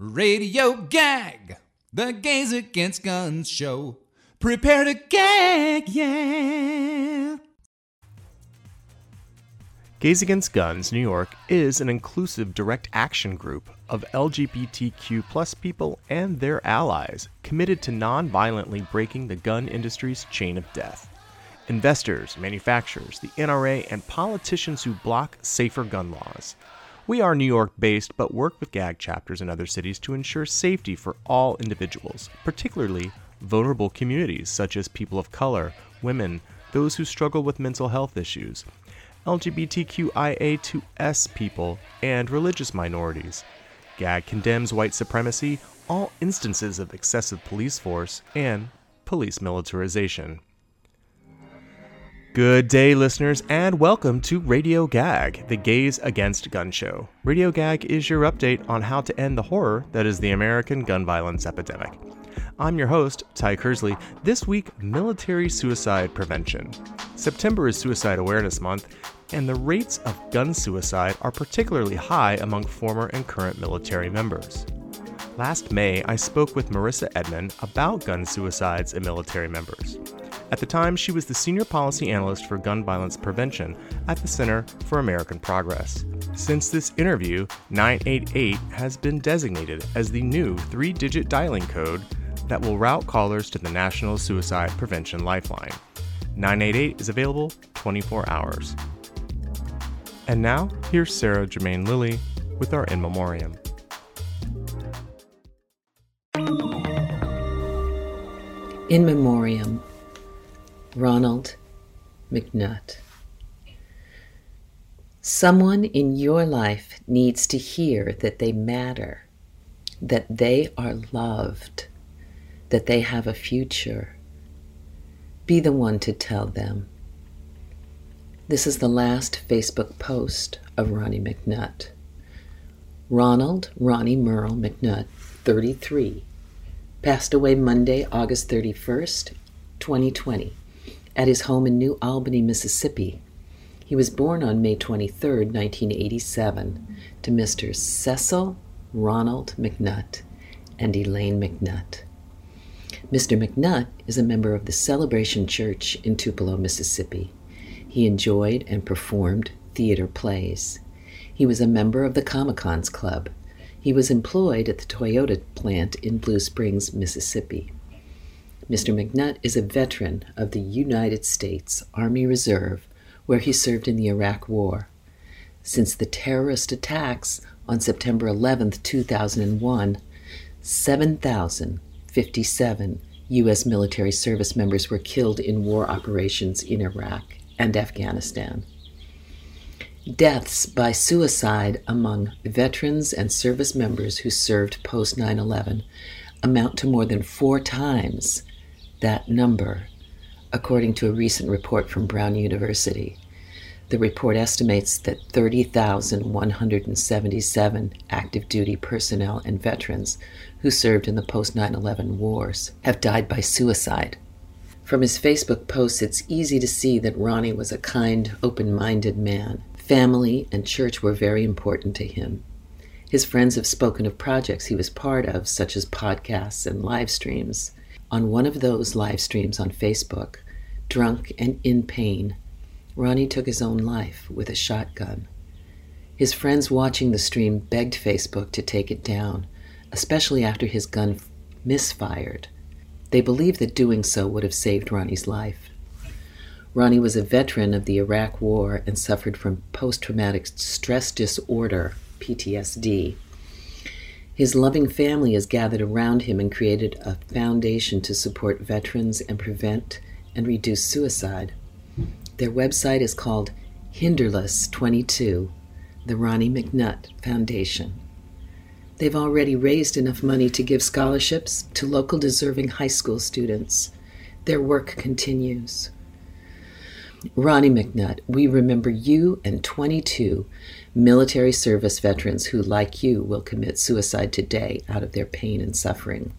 Radio Gag, the Gays Against Guns show. Prepare to gag, yeah. Gays Against Guns New York is an inclusive direct action group of LGBTQ plus people and their allies committed to non-violently breaking the gun industry's chain of death. Investors, manufacturers, the NRA, and politicians who block safer gun laws. We are New York based, but work with GAG chapters in other cities to ensure safety for all individuals, particularly vulnerable communities such as people of color, women, those who struggle with mental health issues, LGBTQIA2S people, and religious minorities. GAG condemns white supremacy, all instances of excessive police force, and police militarization. Good day, listeners, and welcome to Radio Gag, the Gays Against Gun Show. Radio Gag is your update on how to end the horror that is the American gun violence epidemic. I'm your host, Ti Cersley. This week, military suicide prevention. September is Suicide Awareness Month, and the rates of gun suicide are particularly high among former and current military members. Last May, I spoke with Marissa Edmund about gun suicides in military members. At the time, she was the senior policy analyst for gun violence prevention at the Center for American Progress. Since this interview, 988 has been designated as the new three digit dialing code that will route callers to the National Suicide Prevention Lifeline. 988 is available 24 hours. And now, here's Sarah Germain Lilly with our In Memoriam. In Memoriam, Ronald McNutt. Someone in your life needs to hear that they matter, that they are loved, that they have a future. Be the one to tell them. This is the last Facebook post of Ronnie McNutt. Ronald Ronnie Merle McNutt, 33, passed away Monday, August 31st, 2020, at his home in New Albany, Mississippi. He was born on May 23, 1987, to Mr. Cecil Ronald McNutt and Elaine McNutt. Mr. McNutt is a member of the Celebration Church in Tupelo, Mississippi. He enjoyed and performed theater plays. He was a member of the Comicons Club. He was employed at the Toyota plant in Blue Springs, Mississippi. Mr. McNutt is a veteran of the United States Army Reserve, where he served in the Iraq War. Since the terrorist attacks on September 11, 2001, 7,057 U.S. military service members were killed in war operations in Iraq and Afghanistan. Deaths by suicide among veterans and service members who served post 9 11 amount to more than four times that number, according to a recent report from Brown University. The report estimates that 30,177 active duty personnel and veterans who served in the post 9 11 wars have died by suicide. From his Facebook posts, it's easy to see that Ronnie was a kind, open minded man. Family and church were very important to him. His friends have spoken of projects he was part of, such as podcasts and live streams. On one of those live streams on Facebook, drunk and in pain, Ronnie took his own life with a shotgun. His friends watching the stream begged Facebook to take it down, especially after his gun misfired. They believed that doing so would have saved Ronnie's life. Ronnie was a veteran of the Iraq War and suffered from post traumatic stress disorder, PTSD. His loving family has gathered around him and created a foundation to support veterans and prevent and reduce suicide. Their website is called Hinderless 22, the Ronnie McNutt Foundation. They've already raised enough money to give scholarships to local deserving high school students. Their work continues. Ronnie McNutt, we remember you and 22 military service veterans who, like you, will commit suicide today out of their pain and suffering.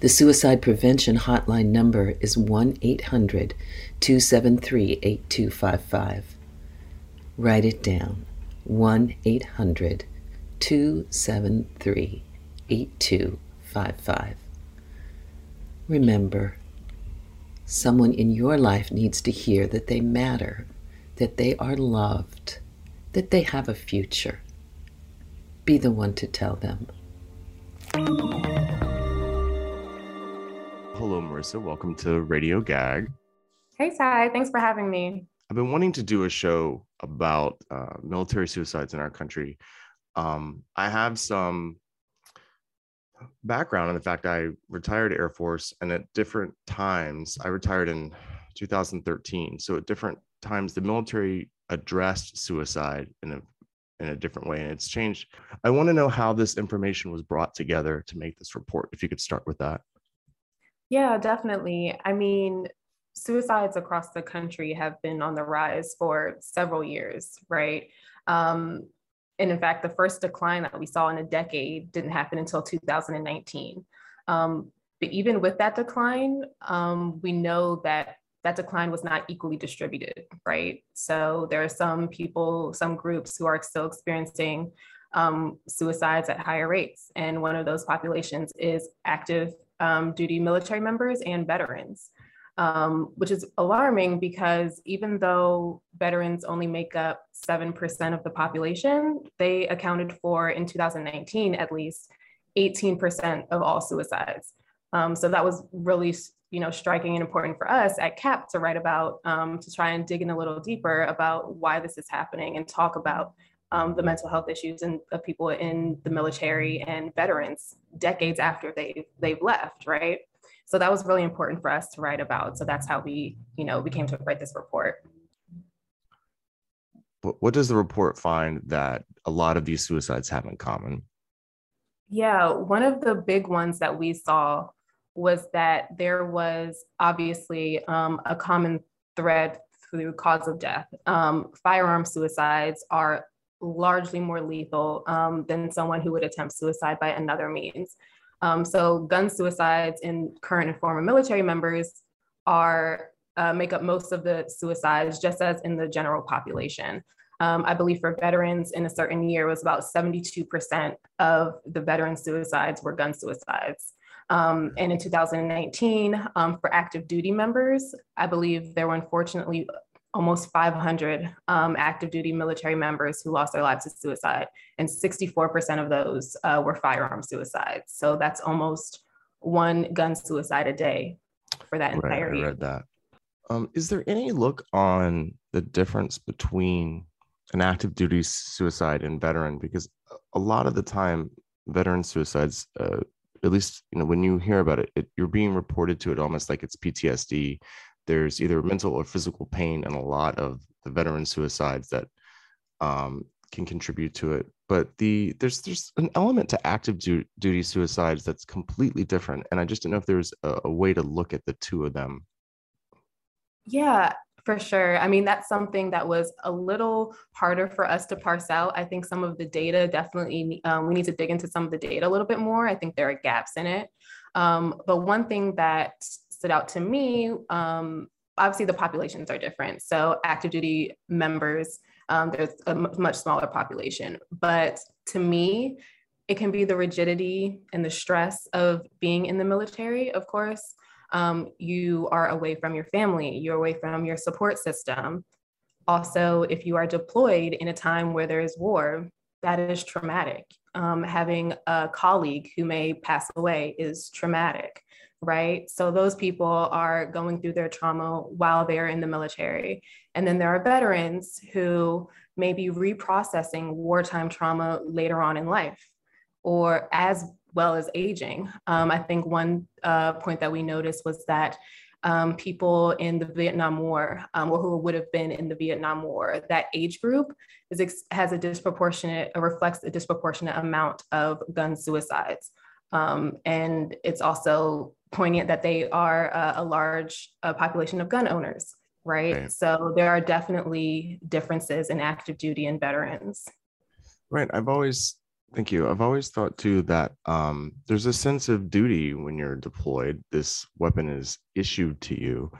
The suicide prevention hotline number is 1 800 273 8255. Write it down 1 800 273 8255. Remember, someone in your life needs to hear that they matter, that they are loved, that they have a future. Be the one to tell them. Hello, Marissa. Welcome to Radio Gag. Hey, Ti. Thanks for having me. I've been wanting to do a show about uh, military suicides in our country. Um, I have some background in the fact I retired Air Force, and at different times, I retired in 2013. So at different times, the military addressed suicide in a in a different way, and it's changed. I want to know how this information was brought together to make this report. If you could start with that. Yeah, definitely. I mean, suicides across the country have been on the rise for several years, right? Um, and in fact, the first decline that we saw in a decade didn't happen until 2019. Um, but even with that decline, um, we know that that decline was not equally distributed, right? So there are some people, some groups who are still experiencing um, suicides at higher rates. And one of those populations is active um, duty military members and veterans um, which is alarming because even though veterans only make up 7% of the population, they accounted for, in 2019 at least, 18% of all suicides. Um, so that was really you know, striking and important for us at CAP to write about, um, to try and dig in a little deeper about why this is happening and talk about um, the mental health issues and of people in the military and veterans decades after they they've left, right? So that was really important for us to write about. So that's how we, you know, we came to write this report. What does the report find that a lot of these suicides have in common? Yeah, one of the big ones that we saw was that there was obviously um, a common thread through cause of death. Um, firearm suicides are largely more lethal um, than someone who would attempt suicide by another means. Um, so gun suicides in current and former military members are uh, make up most of the suicides, just as in the general population. Um, I believe for veterans in a certain year was about 72% of the veteran suicides were gun suicides. Um, and in 2019, um, for active duty members, I believe there were unfortunately almost 500 um, active duty military members who lost their lives to suicide, and 64% of those uh, were firearm suicides. So that's almost one gun suicide a day for that right, entire year. I read that. Um, is there any look on the difference between an active duty suicide and veteran? Because a lot of the time, veteran suicides, uh, at least you know when you hear about it, it, you're being reported to it almost like it's PTSD there's either mental or physical pain and a lot of the veteran suicides that um, can contribute to it. But the there's there's an element to active du- duty suicides that's completely different and i just don't know if there's a, a way to look at the two of them. Yeah for sure. I mean, that's something that was a little harder for us to parse out. I think some of the data definitely, um, we need to dig into some of the data a little bit more. I think there are gaps in it. Um, but one thing that stood out to me, um, obviously the populations are different. So active duty members, um, there's a much smaller population. But to me, it can be the rigidity and the stress of being in the military, of course. Um, you are away from your family, you're away from your support system. Also, if you are deployed in a time where there is war, that is traumatic. Um, having a colleague who may pass away is traumatic right? So those people are going through their trauma while they're in the military. And then there are veterans who may be reprocessing wartime trauma later on in life or as well as aging. Um, I think one uh, point that we noticed was that um, people in the Vietnam War um, or who would have been in the Vietnam War, that age group is, has a disproportionate, reflects a disproportionate amount of gun suicides. Um, and it's also poignant that they are a, a large uh, population of gun owners, right? right? So there are definitely differences in active duty and veterans. Right. I've always, thank you. I've always thought too that um, there's a sense of duty when you're deployed. This weapon is issued to you.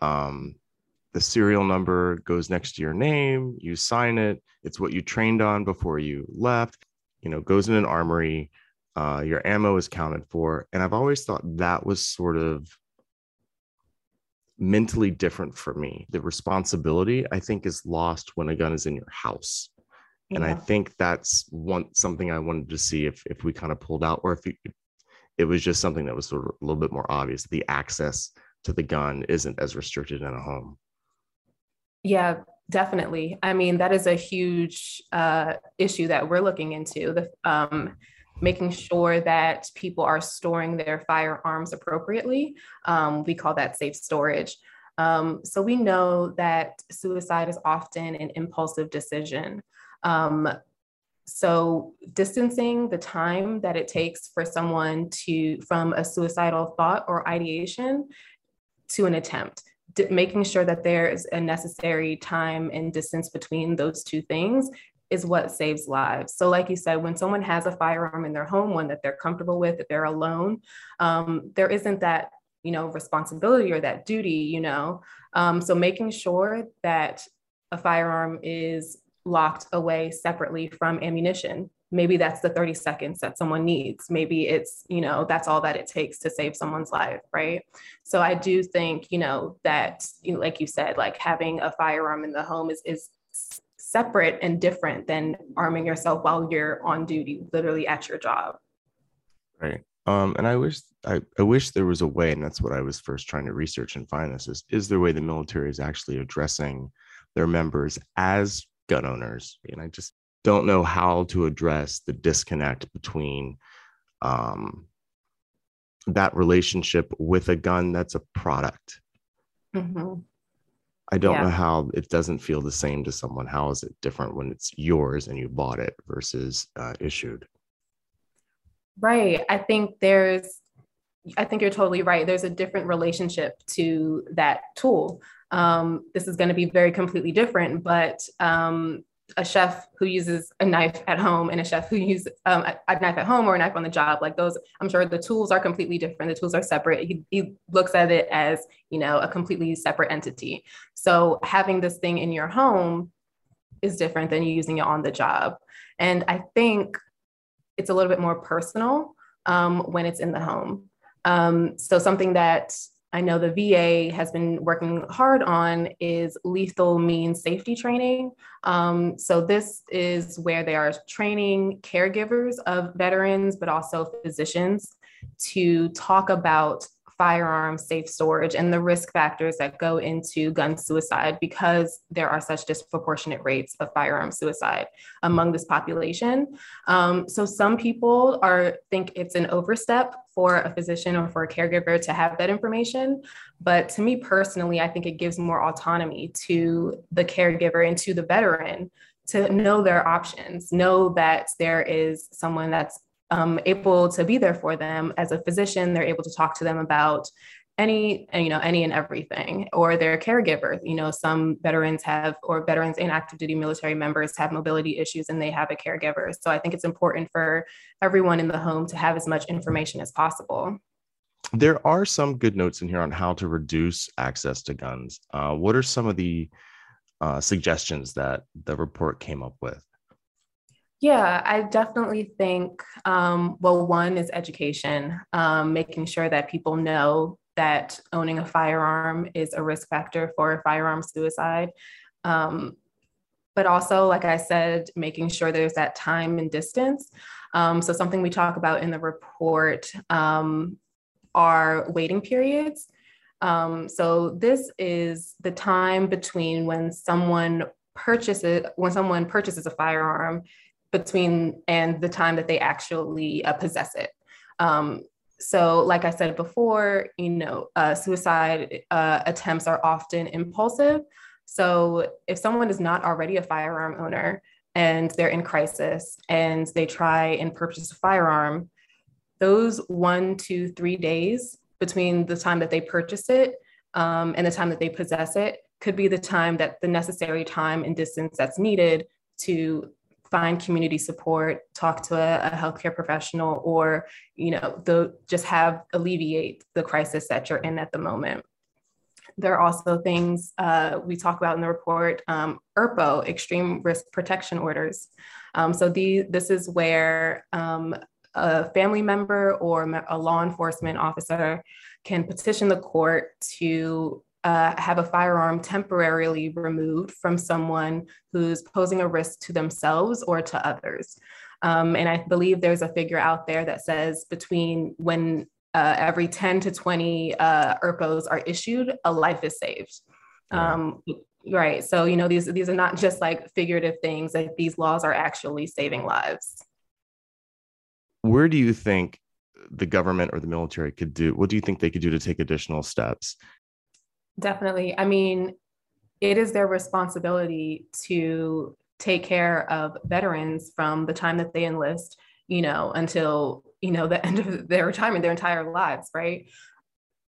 Um, the serial number goes next to your name, you sign it, it's what you trained on before you left. you know, goes in an armory. Uh, your ammo is counted for, and I've always thought that was sort of mentally different for me. The responsibility, I think, is lost when a gun is in your house. And I think that's one something I wanted to see if if we kind of pulled out, or if you, it was just something that was sort of a little bit more obvious. The access to the gun isn't as restricted in a home. Yeah, definitely. I mean, that is a huge uh, issue that we're looking into. The um, making sure that people are storing their firearms appropriately. Um, we call that safe storage. Um, so we know that suicide is often an impulsive decision. Um, so distancing the time that it takes for someone to from a suicidal thought or ideation to an attempt making sure that there is a necessary time and distance between those two things is what saves lives. So, like you said, when someone has a firearm in their home, one that they're comfortable with, that they're alone, um, there isn't that you know responsibility or that duty. You know, um, so making sure that a firearm is locked away separately from ammunition. Maybe that's the 30 seconds that someone needs. Maybe it's, you know, that's all that it takes to save someone's life, right? So I do think, you know, that, you know, like you said, like having a firearm in the home is, is separate and different than arming yourself while you're on duty, literally at your job. Right. Um, and I wish I, I wish there was a way, and that's what I was first trying to research and find this is is there a way the military is actually addressing their members as gun owners? And I just don't know how to address the disconnect between um, that relationship with a gun that's a product. Mm-hmm. I don't yeah. know how it doesn't feel the same to someone. How is it different when it's yours and you bought it versus uh, issued? Right. I think there's, I think you're totally right. There's a different relationship to that tool. Um, this is going to be very completely different, but um, a chef who uses a knife at home and a chef who uses um, a, a, knife at home or a knife on the job like those i'm sure the tools are completely different. The tools are separate. He, he looks at it as you know a completely separate entity. So having this thing in your home is different than you using it on the job. And i think it's a little bit more personal um, when it's in the home um, so something that I know the VA has been working hard on is lethal means safety training. Um, so this is where they are training caregivers of veterans, but also physicians to talk about firearm safe storage and the risk factors that go into gun suicide because there are such disproportionate rates of firearm suicide among this population. Um, so some people are think it's an overstep for a physician or for a caregiver to have that information. But to me personally, I think it gives more autonomy to the caregiver and to the veteran to know their options, know that there is someone that's um, able to be there for them as a physician. They're able to talk to them about any you know any and everything or their caregiver. You know some veterans have or veterans and active duty military members have mobility issues and they have a caregiver. So i think it's important for everyone in the home to have as much information as possible. There are some good notes in here on how to reduce access to guns. Uh, what are some of the uh, suggestions that the report came up with yeah, I definitely think, um, well, one is education, um, making sure that people know that owning a firearm is a risk factor for firearm suicide. Um, but also, like I said, making sure there's that time and distance. Um, so, something we talk about in the report um, are waiting periods. Um, so, this is the time between when someone purchases when someone purchases a firearm between and the time that they actually uh, possess it. Um, so, like I said before, you know, uh, suicide uh, attempts are often impulsive. So, if someone is not already a firearm owner and they're in crisis and they try and purchase a firearm, those one, two, three days between the time that they purchase it um, and the time that they possess it could be the time that the necessary time and distance that's needed to find community support, talk to a, a, healthcare professional, or you know, the just have alleviate the crisis that you're in at the moment. There are also things uh, we talk about in the report, um, ERPO, extreme risk protection orders. Um, so the, this is where um, a family member or a law enforcement officer can petition the court to uh, have a firearm temporarily removed from someone who's posing a risk to themselves or to others. Um, and I believe there's a figure out there that says between when uh, every 10 to 20 uh, ERPOs are issued, a life is saved. Um, right. So, you know, these, these are not just like figurative things, like these laws are actually saving lives. Where do you think the government or the military could do? What do you think they could do to take additional steps? Definitely. I mean, it is their responsibility to take care of veterans from the time that they enlist, you know, until, you know, the end of their retirement, their entire lives, right?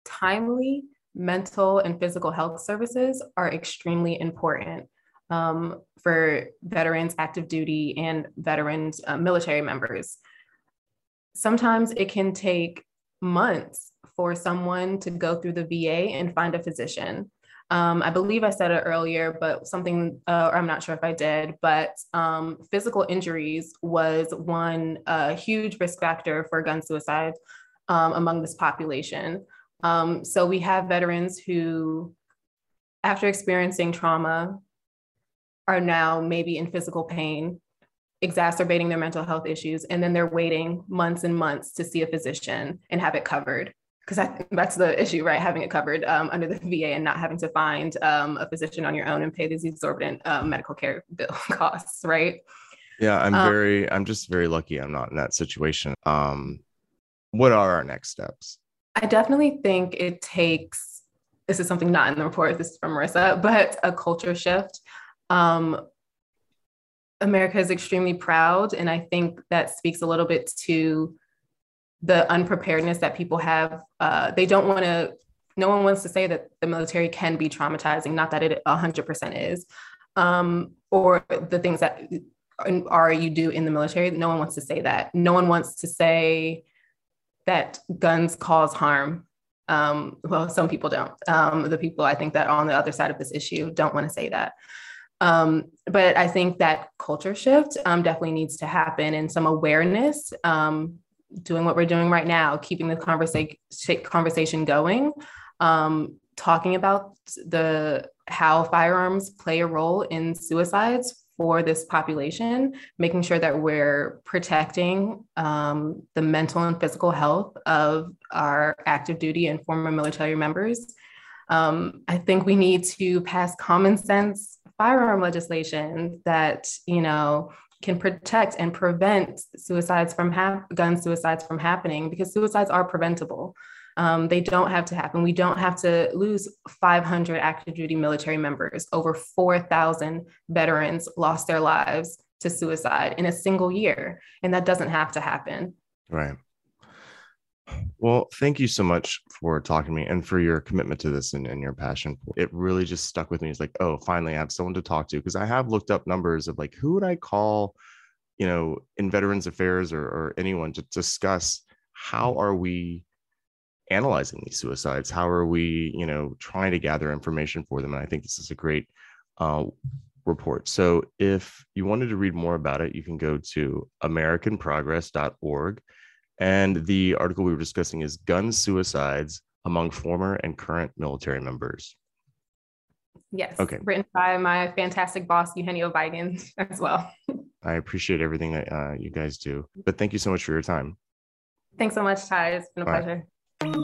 Timely mental and physical health services are extremely important um, for veterans, active duty, and veterans, uh, military members. Sometimes it can take months for someone to go through the VA and find a physician. Um, I believe I said it earlier, but something, uh, or I'm not sure if I did, but um, physical injuries was one uh, huge risk factor for gun suicide um, among this population. Um, so we have veterans who, after experiencing trauma, are now maybe in physical pain, exacerbating their mental health issues, and then they're waiting months and months to see a physician and have it covered because that's the issue, right? Having it covered um, under the VA and not having to find um, a physician on your own and pay these exorbitant um, medical care bill costs, right? Yeah, I'm um, very, I'm just very lucky I'm not in that situation. Um, what are our next steps? I definitely think it takes, this is something not in the report, this is from Marissa, but a culture shift. Um, America is extremely proud, and I think that speaks a little bit to the unpreparedness that people have. Uh, they don't want to, no one wants to say that the military can be traumatizing, not that it 100% is, um, or the things that are you do in the military. No one wants to say that. No one wants to say that guns cause harm. Um, well, some people don't. Um, the people I think that are on the other side of this issue don't want to say that. Um, but I think that culture shift um, definitely needs to happen and some awareness um, doing what we're doing right now, keeping the conversation conversation going, um, talking about the how firearms play a role in suicides for this population, making sure that we're protecting um, the mental and physical health of our active duty and former military members. Um, I think we need to pass common sense firearm legislation that you know can protect and prevent suicides from ha- gun suicides from happening because suicides are preventable. Um, they don't have to happen. We don't have to lose 500 active duty military members. Over 4,000 veterans lost their lives to suicide in a single year, and that doesn't have to happen. Right. Well, thank you so much for talking to me and for your commitment to this and, and your passion. It really just stuck with me. It's like, oh, finally, I have someone to talk to because I have looked up numbers of like who would I call, you know, in Veterans Affairs or, or anyone to discuss how are we analyzing these suicides? How are we, you know, trying to gather information for them? And I think this is a great uh, report. So if you wanted to read more about it, you can go to americanprogress.org and the article we were discussing is gun suicides among former and current military members. Yes. Okay. Written by my fantastic boss, Eugenio Weigand, as well. I appreciate everything that uh, you guys do. But thank you so much for your time. Thanks so much, Ti. It's been a All pleasure. Right.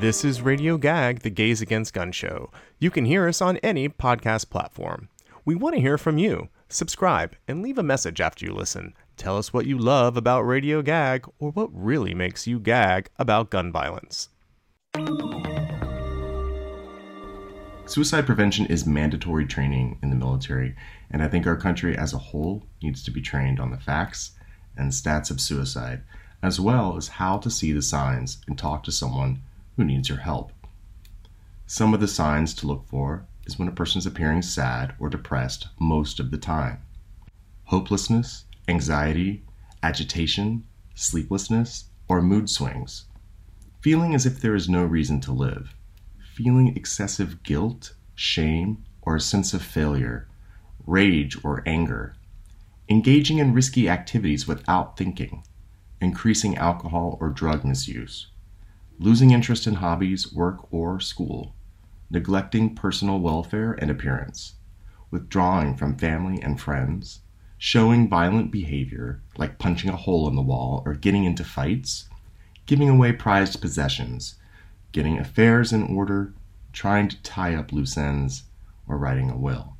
This is Radio Gag, the Gays Against Gun show. You can hear us on any podcast platform. We want to hear from you. Subscribe and leave a message after you listen. Tell us what you love about Radio Gag or what really makes you gag about gun violence. Suicide prevention is mandatory training in the military, and I think our country as a whole needs to be trained on the facts and stats of suicide, as well as how to see the signs and talk to someone who needs your help. Some of the signs to look for is when a person is appearing sad or depressed most of the time. Hopelessness, anxiety, agitation, sleeplessness, or mood swings. Feeling as if there is no reason to live. Feeling excessive guilt, shame, or a sense of failure. rage or anger, engaging in risky activities without thinking, increasing alcohol or drug misuse, losing interest in hobbies, work, or school, neglecting personal welfare and appearance, withdrawing from family and friends, showing violent behavior like punching a hole in the wall or getting into fights, giving away prized possessions, getting affairs in order, trying to tie up loose ends, or writing a will.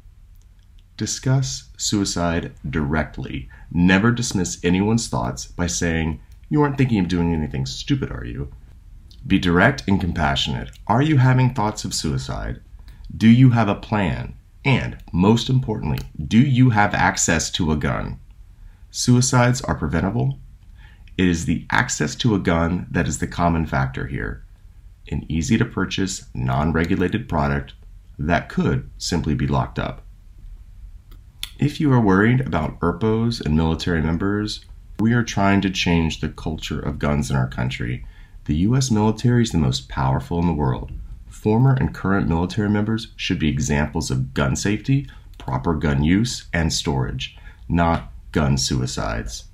Discuss suicide directly. Never dismiss anyone's thoughts by saying, You aren't thinking of doing anything stupid, are you? Be direct and compassionate. Are you having thoughts of suicide? Do you have a plan? And, most importantly, do you have access to a gun? Suicides are preventable. It is the access to a gun that is the common factor here. An easy to purchase, non regulated product that could simply be locked up. If you are worried about ERPOs and military members, we are trying to change the culture of guns in our country. The U.S. military is the most powerful in the world. Former and current military members should be examples of gun safety, proper gun use, and storage, not gun suicides.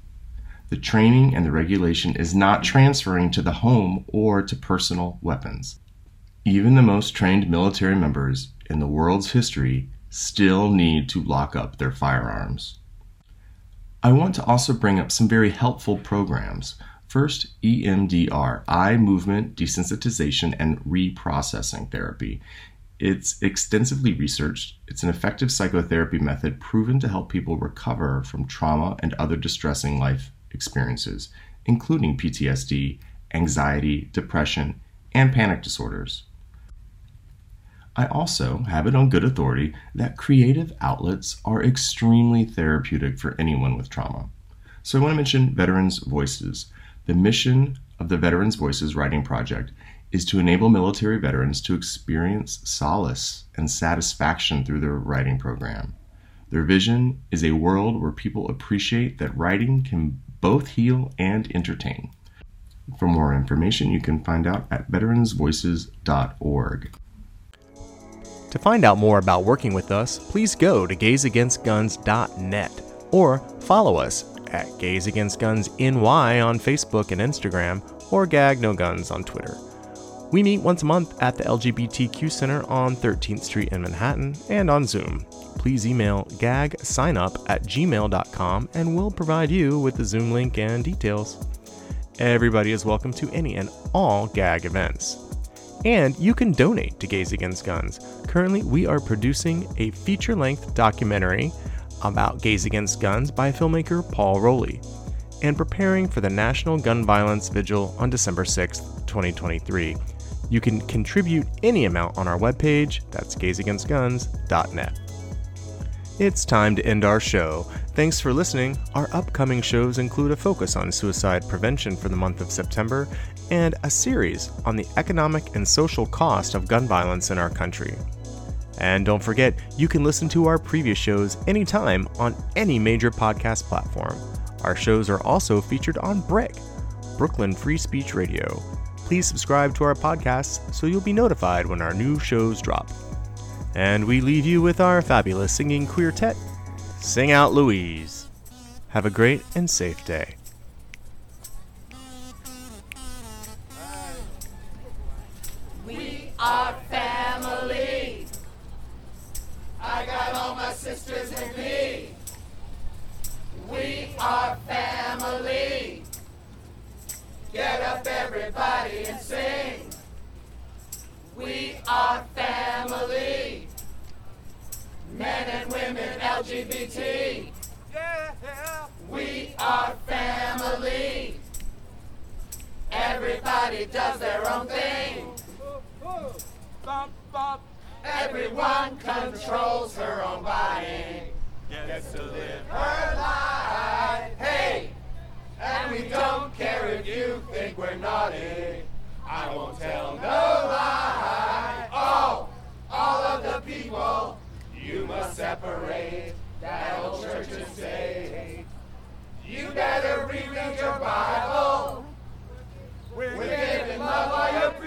The training and the regulation is not transferring to the home or to personal weapons. Even the most trained military members in the world's history still need to lock up their firearms. I want to also bring up some very helpful programs. First, EMDR, eye movement desensitization and reprocessing therapy. It's extensively researched. It's an effective psychotherapy method proven to help people recover from trauma and other distressing life experiences, including PTSD, anxiety, depression, and panic disorders. I also have it on good authority that creative outlets are extremely therapeutic for anyone with trauma. So I want to mention Veterans Voices. The mission of the Veterans Voices Writing Project is to enable military veterans to experience solace and satisfaction through their writing program. Their vision is a world where people appreciate that writing can both heal and entertain. For more information, you can find out at veteransvoices.org. To find out more about working with us, please go to gaysagainstguns.net or follow us at Gays Against Guns NY on Facebook and Instagram or Gag No Guns on Twitter. We meet once a month at the LGBTQ Center on 13th Street in Manhattan and on Zoom. Please email gagsignup at gmail.com and we'll provide you with the Zoom link and details. Everybody is welcome to any and all GAG events. And you can donate to Gays Against Guns. Currently, we are producing a feature length documentary about Gays Against Guns by filmmaker Paul Rowley and preparing for the National Gun Violence Vigil on December 6, 2023. You can contribute any amount on our webpage, that's gaysagainstguns.net. It's time to end our show. Thanks for listening. Our upcoming shows include a focus on suicide prevention for the month of September and a series on the economic and social cost of gun violence in our country. And don't forget, you can listen to our previous shows anytime on any major podcast platform. Our shows are also featured on BRIC, Brooklyn Free Speech Radio. Please subscribe to our podcasts so you'll be notified when our new shows drop. And we leave you with our fabulous singing quartet, Sing Out Louise. Have a great and safe day. We are Get up, everybody, and sing. We are family. Men and women, LGBT. Yeah. We are family. Everybody does their own thing. Everyone controls her own body. Gets to live her life. We don't care if you think we're naughty. I won't tell no lie. Oh, all of the people, you must separate that old church and state. You better reread your Bible. We're giving love while you're